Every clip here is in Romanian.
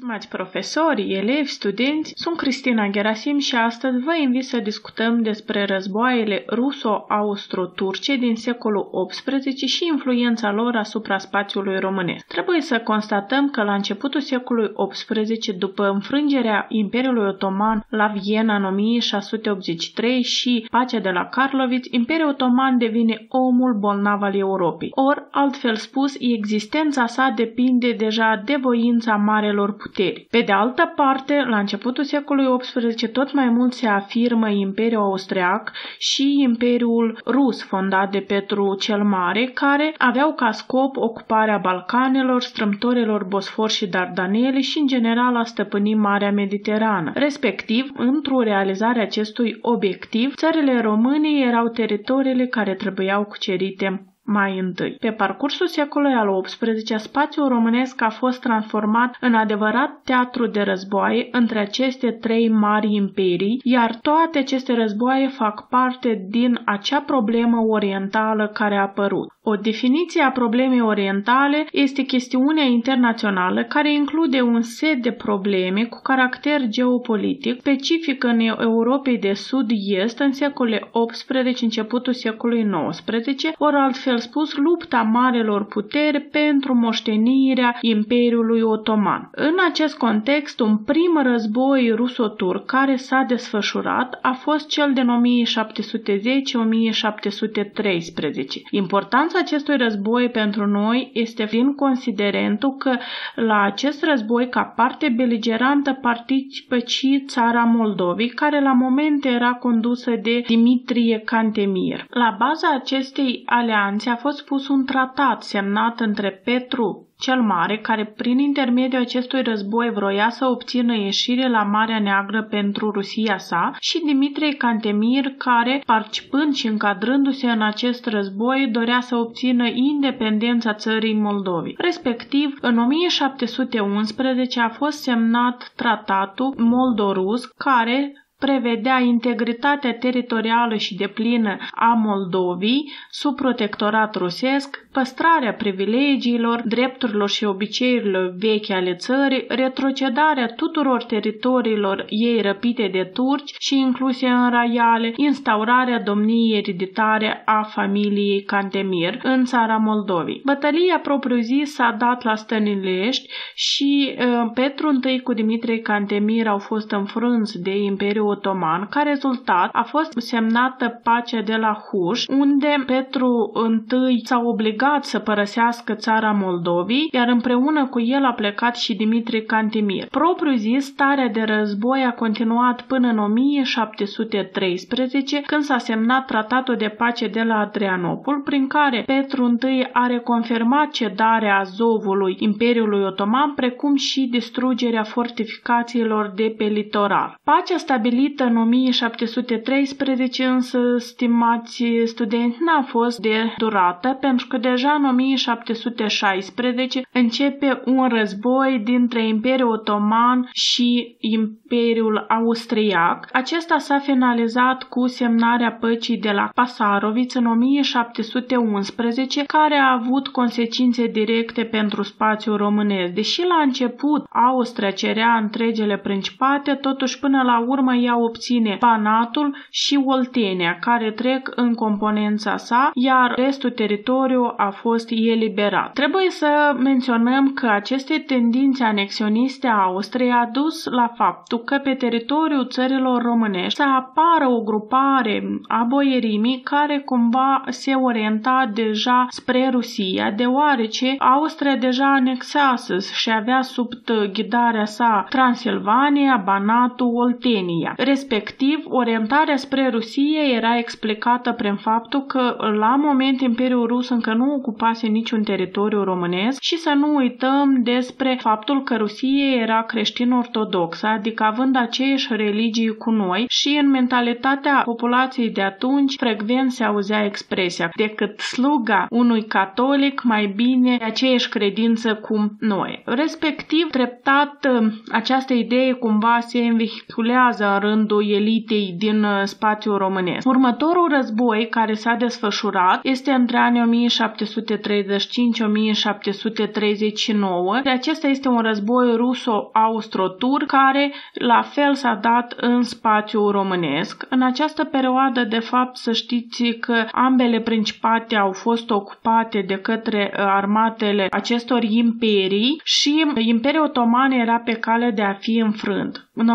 Stimați profesori, elevi, studenți, sunt Cristina Gerasim și astăzi vă invit să discutăm despre războaiele ruso-austro-turce din secolul XVIII și influența lor asupra spațiului românesc. Trebuie să constatăm că la începutul secolului XVIII, după înfrângerea Imperiului Otoman la Viena în 1683 și pacea de la Karlovitz, Imperiul Otoman devine omul bolnav al Europei. Or, altfel spus, existența sa depinde deja de voința marelor puteri. Pe de altă parte, la începutul secolului XVIII tot mai mult se afirmă Imperiul Austriac și Imperiul Rus fondat de Petru cel Mare, care aveau ca scop ocuparea Balcanelor, strâmtorilor Bosfor și Dardanele și în general a stăpâni Marea Mediterană. Respectiv, într-o realizare acestui obiectiv, țările române erau teritoriile care trebuiau cucerite mai întâi. Pe parcursul secolului al XVIII, spațiul românesc a fost transformat în adevărat teatru de războaie între aceste trei mari imperii, iar toate aceste războaie fac parte din acea problemă orientală care a apărut. O definiție a problemei orientale este chestiunea internațională care include un set de probleme cu caracter geopolitic specific în Europei de Sud-Est în secolele XVIII începutul secolului XIX, ori altfel spus lupta marelor puteri pentru moștenirea Imperiului Otoman. În acest context, un prim război ruso-turc care s-a desfășurat a fost cel din 1710-1713. Importanța acestui război pentru noi este din considerentul că la acest război, ca parte beligerantă, participă și țara Moldovei, care la moment era condusă de Dimitrie Cantemir. La baza acestei alianțe a fost pus un tratat semnat între Petru cel Mare, care prin intermediul acestui război vroia să obțină ieșire la Marea Neagră pentru Rusia sa, și Dimitrie Cantemir, care, participând și încadrându-se în acest război, dorea să obțină independența țării Moldovei. Respectiv, în 1711 a fost semnat tratatul Moldorus, care prevedea integritatea teritorială și deplină a Moldovii sub protectorat rusesc, păstrarea privilegiilor, drepturilor și obiceiurilor vechi ale țării, retrocedarea tuturor teritoriilor ei răpite de turci și incluse în raiale, instaurarea domniei ereditare a familiei Cantemir în țara Moldovei. Bătălia propriu-zis s-a dat la Stănilești și uh, Petru I cu Dimitrie Cantemir au fost înfrânți de Imperiul Otoman. Ca rezultat a fost semnată pacea de la Huș, unde Petru I s-a obligat să părăsească țara Moldovii, iar împreună cu el a plecat și Dimitrie Cantemir. Propriu zis, starea de război a continuat până în 1713, când s-a semnat tratatul de pace de la Adrianopol, prin care Petru I a reconfirmat cedarea Azovului Imperiului Otoman, precum și distrugerea fortificațiilor de pe litoral. Pacea stabilită stabilită în 1713, însă, stimați studenți, n-a fost de durată, pentru că deja în 1716 începe un război dintre Imperiul Otoman și Imperiul Austriac. Acesta s-a finalizat cu semnarea păcii de la Pasaroviț în 1711, care a avut consecințe directe pentru spațiul românesc. Deși la început Austria cerea întregele principate, totuși până la urmă ea obține Panatul și Oltenia, care trec în componența sa, iar restul teritoriu a fost eliberat. Trebuie să menționăm că aceste tendințe anexioniste a Austriei a dus la faptul că pe teritoriul țărilor românești să apară o grupare a boierimii care cumva se orienta deja spre Rusia, deoarece Austria deja anexase și avea sub ghidarea sa Transilvania, Banatul, Oltenia. Respectiv, orientarea spre Rusie era explicată prin faptul că la moment Imperiul Rus încă nu ocupase niciun teritoriu românesc și să nu uităm despre faptul că Rusie era creștin-ortodoxă, adică având aceeași religii cu noi și în mentalitatea populației de atunci frecvent se auzea expresia decât sluga unui catolic mai bine aceeași credință cu noi. Respectiv, treptat această idee cumva se învehiculează în rândul elitei din uh, spațiul românesc. Următorul război care s-a desfășurat este între anii 1735-1739. Acesta este un război ruso-austro-tur care la fel s-a dat în spațiul românesc. În această perioadă, de fapt, să știți că ambele principate au fost ocupate de către uh, armatele acestor imperii și Imperiul Otoman era pe cale de a fi înfrânt. În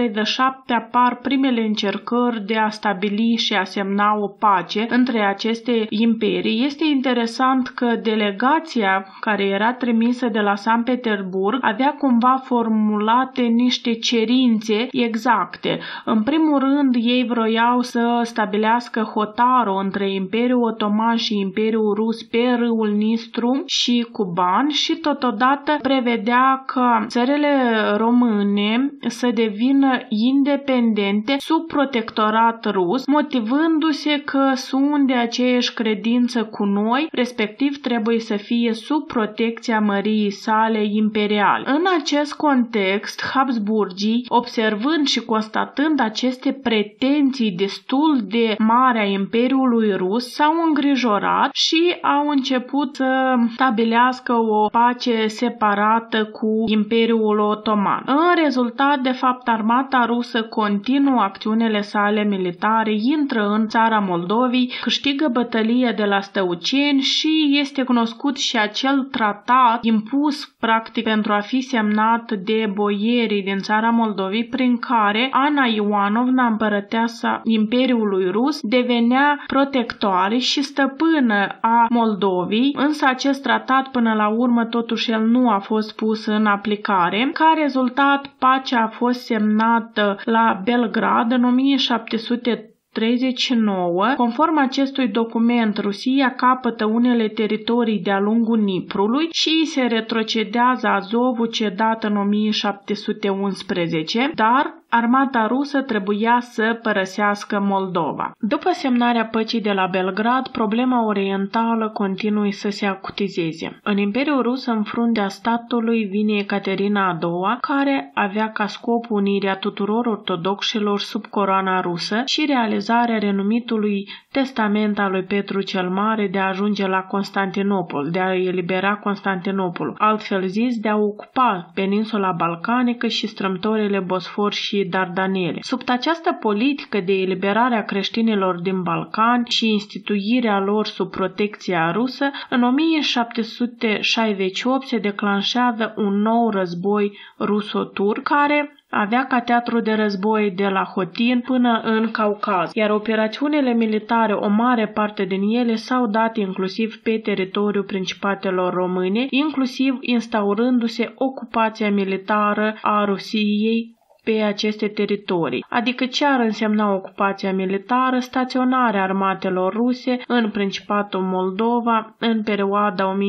1737 apar primele încercări de a stabili și a semna o pace între aceste imperii. Este interesant că delegația care era trimisă de la San Petersburg avea cumva formulate niște cerințe exacte. În primul rând, ei vroiau să stabilească hotarul între Imperiul Otoman și Imperiul Rus pe râul Nistru și Cuban și totodată prevedea că țările române Uniune să devină independente sub protectorat rus, motivându-se că sunt de aceeași credință cu noi, respectiv trebuie să fie sub protecția măriei sale imperiale. În acest context, Habsburgii, observând și constatând aceste pretenții destul de mari a Imperiului Rus, s-au îngrijorat și au început să stabilească o pace separată cu Imperiul Otoman. În rezultat, de fapt, armata rusă continuă acțiunile sale militare, intră în țara Moldovii, câștigă bătălia de la Stăuceni și este cunoscut și acel tratat impus practic pentru a fi semnat de boierii din țara Moldovii, prin care Ana Ioanovna, împărăteasa Imperiului Rus, devenea protectoare și stăpână a Moldovii, însă acest tratat până la urmă totuși el nu a fost pus în aplicare. Ca rezultat, pacea a fost semnată la Belgrad în 1700 39. Conform acestui document, Rusia capătă unele teritorii de-a lungul Niprului și se retrocedează Azovul cedat în 1711, dar armata rusă trebuia să părăsească Moldova. După semnarea păcii de la Belgrad, problema orientală continuă să se acutizeze. În Imperiul Rus, în fruntea statului, vine Ecaterina a II, care avea ca scop unirea tuturor ortodoxilor sub coroana rusă și realizarea renumitului testament al lui Petru cel Mare de a ajunge la Constantinopol, de a elibera Constantinopol, altfel zis de a ocupa peninsula balcanică și strâmtorile Bosfor și Dardanele. Sub această politică de eliberare a creștinilor din Balcani și instituirea lor sub protecția rusă, în 1768 se declanșează un nou război ruso-turc care avea ca teatru de război de la Hotin până în Caucaz, iar operațiunile militare, o mare parte din ele, s-au dat inclusiv pe teritoriul principatelor române, inclusiv instaurându-se ocupația militară a Rusiei pe aceste teritorii, adică ce ar însemna ocupația militară, staționarea armatelor ruse în Principatul Moldova în perioada 1768-1774.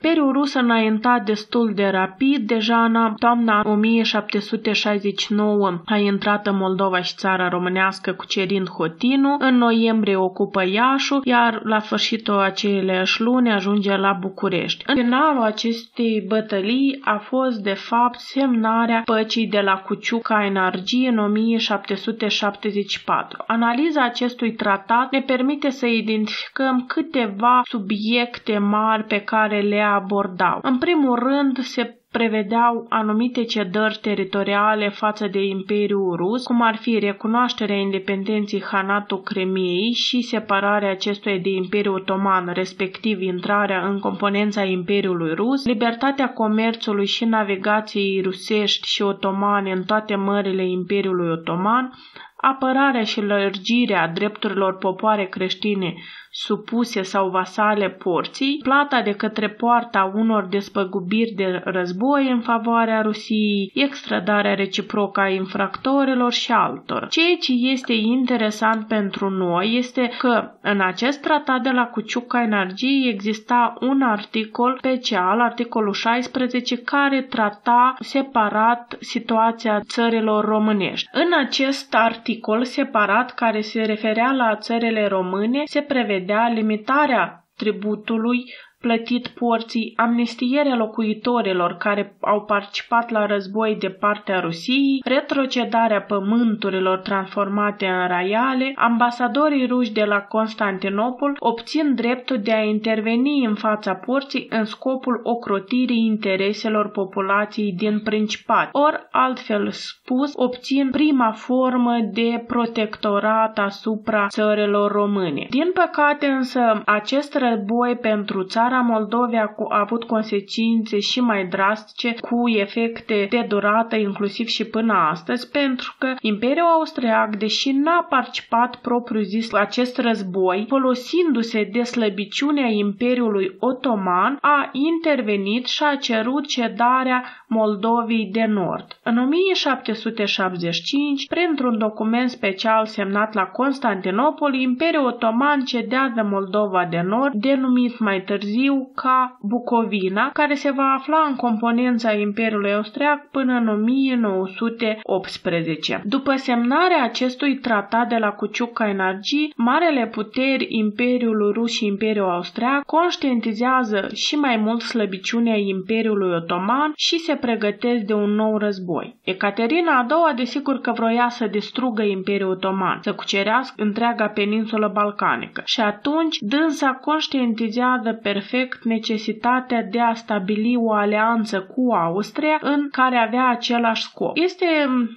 Periul rus înaintat destul de rapid, deja în toamna 1769 a intrat în Moldova și țara românească cucerind Hotinu, în noiembrie ocupă Iașu, iar la sfârșitul aceleiași luni ajunge la București. În finalul acestei bătălii Italie a fost de fapt semnarea păcii de la Cuciuca Energie în 1774. Analiza acestui tratat ne permite să identificăm câteva subiecte mari pe care le abordau. În primul rând, se prevedeau anumite cedări teritoriale față de Imperiul Rus, cum ar fi recunoașterea independenței Hanatul Cremiei și separarea acestuia de Imperiul Otoman, respectiv intrarea în componența Imperiului Rus, libertatea comerțului și navigației rusești și otomane în toate mările Imperiului Otoman, apărarea și lărgirea drepturilor popoare creștine supuse sau vasale porții, plata de către poarta unor despăgubiri de război în favoarea Rusiei, extradarea reciprocă a infractorilor și altor. Ceea ce este interesant pentru noi este că în acest tratat de la Cuciuca Energiei exista un articol special, articolul 16, care trata separat situația țărilor românești. În acest articol separat care se referea la țările române se prevedea prevedea limitarea tributului plătit porții, amnistierea locuitorilor care au participat la război de partea Rusiei, retrocedarea pământurilor transformate în raiale, ambasadorii ruși de la Constantinopol obțin dreptul de a interveni în fața porții în scopul ocrotirii intereselor populației din Principat, ori, altfel spus, obțin prima formă de protectorat asupra țărilor române. Din păcate însă, acest război pentru țara Moldovia a avut consecințe și mai drastice cu efecte de durată inclusiv și până astăzi, pentru că Imperiul Austriac, deși n-a participat propriu-zis la acest război, folosindu-se de slăbiciunea Imperiului Otoman, a intervenit și a cerut cedarea Moldovei de Nord. În 1775, printr-un document special semnat la Constantinopol, Imperiul Otoman cedează Moldova de Nord, denumit mai târziu ca Bucovina, care se va afla în componența Imperiului Austriac până în 1918. După semnarea acestui tratat de la Cuciuca Energie, marele puteri Imperiul Rus și Imperiul Austriac conștientizează și mai mult slăbiciunea Imperiului Otoman și se pregătesc de un nou război. Ecaterina a doua desigur că vroia să distrugă Imperiul Otoman, să cucerească întreaga peninsulă balcanică și atunci dânsa conștientizează perfect necesitatea de a stabili o alianță cu Austria în care avea același scop. Este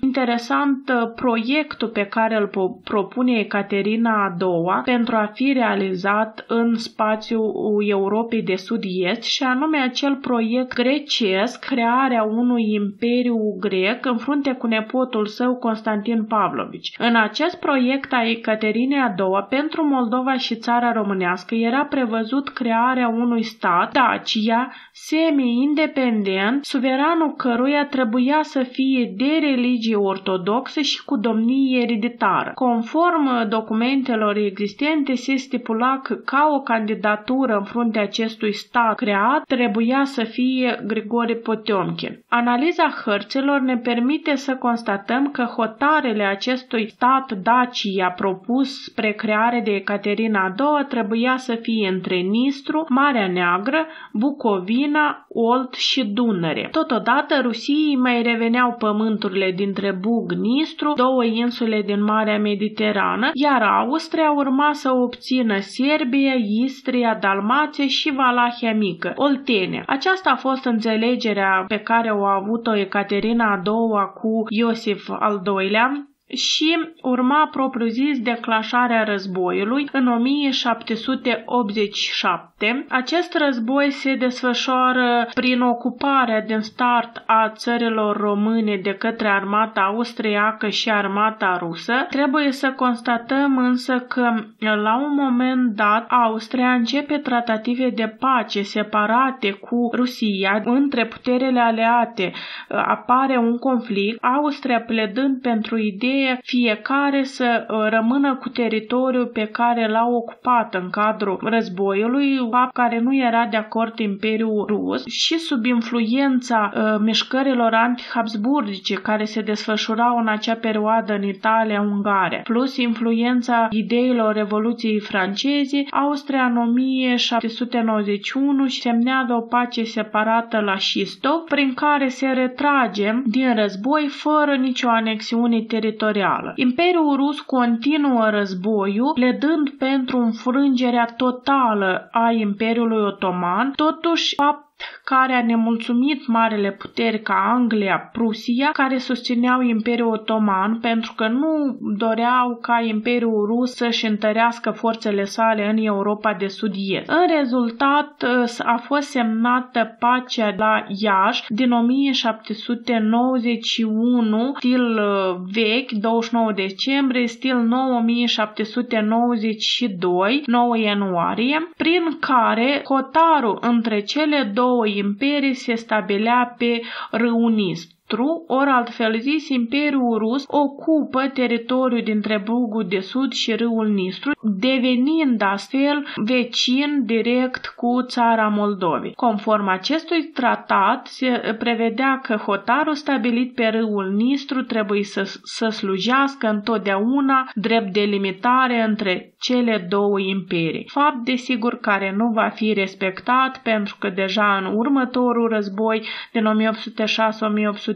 interesant uh, proiectul pe care îl propune Ecaterina a doua pentru a fi realizat în spațiul Europei de Sud-Est și anume acel proiect grecesc, crearea unui imperiu grec în frunte cu nepotul său Constantin Pavlovici. În acest proiect a Ecaterinei a doua pentru Moldova și țara românească era prevăzut crearea unui stat, Dacia, semi-independent, suveranul căruia trebuia să fie de religie ortodoxă și cu domnie ereditară. Conform documentelor existente, se stipula că ca o candidatură în fruntea acestui stat creat trebuia să fie Grigore Potiomkin. Analiza hărților ne permite să constatăm că hotarele acestui stat Dacia propus spre creare de Ecaterina II trebuia să fie între Nistru, Marea Neagră, Bucovina, Olt și Dunăre. Totodată, Rusiei mai reveneau pământurile dintre Bug, Nistru, două insule din Marea Mediterană, iar Austria urma să obțină Serbia, Istria, Dalmația și Valahia Mică, Oltenia. Aceasta a fost înțelegerea pe care o a avut-o Ecaterina a doua cu Iosif al II-lea, și urma propriu-zis declașarea războiului în 1787. Acest război se desfășoară prin ocuparea din start a țărilor române de către armata austriacă și armata rusă. Trebuie să constatăm însă că la un moment dat Austria începe tratative de pace separate cu Rusia între puterile aleate. Apare un conflict, Austria pledând pentru idee idee fiecare să uh, rămână cu teritoriul pe care l-a ocupat în cadrul războiului, fapt care nu era de acord Imperiul Rus. Și sub influența uh, mișcărilor anti-habsburgice care se desfășurau în acea perioadă în Italia, Ungaria, plus influența ideilor Revoluției franceze, Austria în 1791 semnează o pace separată la Șistov, prin care se retrage din război fără nicio anexiune teritorială teritorială. Imperiul Rus continuă războiul, pledând pentru înfrângerea totală a Imperiului Otoman, totuși fapt care a nemulțumit marele puteri ca Anglia, Prusia, care susțineau Imperiul Otoman pentru că nu doreau ca Imperiul Rus să-și întărească forțele sale în Europa de Sud-Est. În rezultat a fost semnată pacea la Iași din 1791, stil uh, vechi, 29 decembrie, stil nou 1792, 9 ianuarie, prin care hotarul între cele două două imperii se stabilea pe Râunis. Nistru, ori altfel zis, Imperiul Rus ocupă teritoriul dintre Brugul de Sud și râul Nistru, devenind astfel vecin direct cu țara Moldovei. Conform acestui tratat, se prevedea că hotarul stabilit pe râul Nistru trebuie să, să slujească întotdeauna drept delimitare între cele două imperii. Fapt, desigur, care nu va fi respectat pentru că deja în următorul război din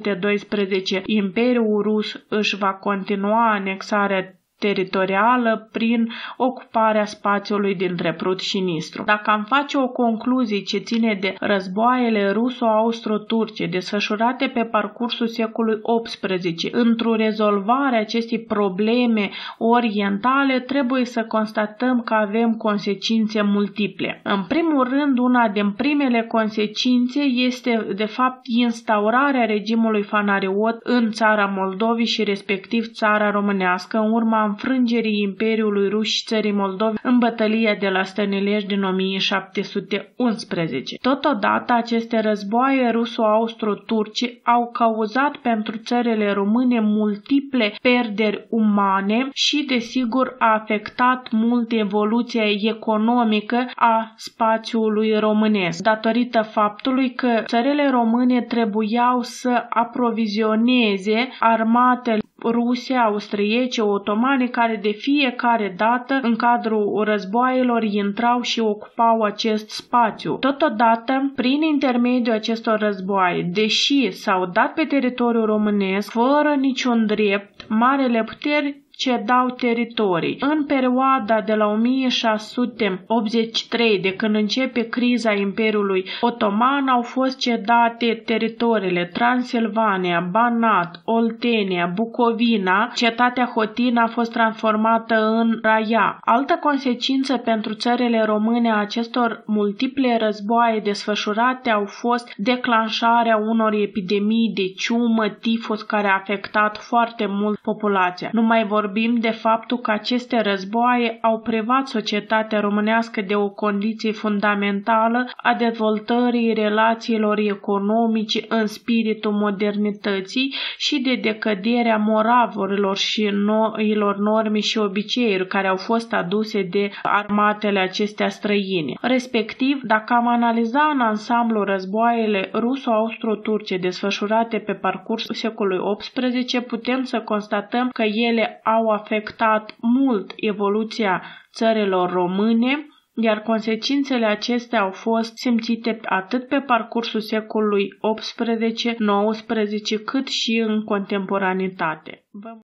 1806-1812 Imperiul Rus își va continua anexarea teritorială prin ocuparea spațiului dintre Prut și Nistru. Dacă am face o concluzie ce ține de războaiele ruso-austro-turce desfășurate pe parcursul secolului XVIII într-o rezolvare acestei probleme orientale, trebuie să constatăm că avem consecințe multiple. În primul rând, una din primele consecințe este, de fapt, instaurarea regimului fanariot în țara Moldovei și respectiv țara românească în urma înfrângerii Imperiului Rus și țării Moldovi în bătălia de la Stănilești din 1711. Totodată, aceste războaie ruso-austro-turci au cauzat pentru țările române multiple perderi umane și, desigur, a afectat mult evoluția economică a spațiului românesc, datorită faptului că țările române trebuiau să aprovizioneze armatele ruse, austriece, otomane, care de fiecare dată în cadrul războaielor intrau și ocupau acest spațiu. Totodată, prin intermediul acestor războaie, deși s-au dat pe teritoriul românesc, fără niciun drept, marele puteri cedau teritorii. În perioada de la 1683, de când începe criza Imperiului Otoman, au fost cedate teritoriile Transilvania, Banat, Oltenia, Bucovina. Cetatea Hotina a fost transformată în Raia. Altă consecință pentru țările române a acestor multiple războaie desfășurate au fost declanșarea unor epidemii de ciumă, tifus, care a afectat foarte mult populația. Nu mai vorbim vorbim de faptul că aceste războaie au privat societatea românească de o condiție fundamentală a dezvoltării relațiilor economice în spiritul modernității și de decăderea moravurilor și noilor norme și obiceiuri care au fost aduse de armatele acestea străine. Respectiv, dacă am analiza în ansamblu războaiele ruso-austro-turce desfășurate pe parcursul secolului XVIII, putem să constatăm că ele au au afectat mult evoluția țărilor române, iar consecințele acestea au fost simțite atât pe parcursul secolului XVIII-XIX cât și în contemporanitate. Vă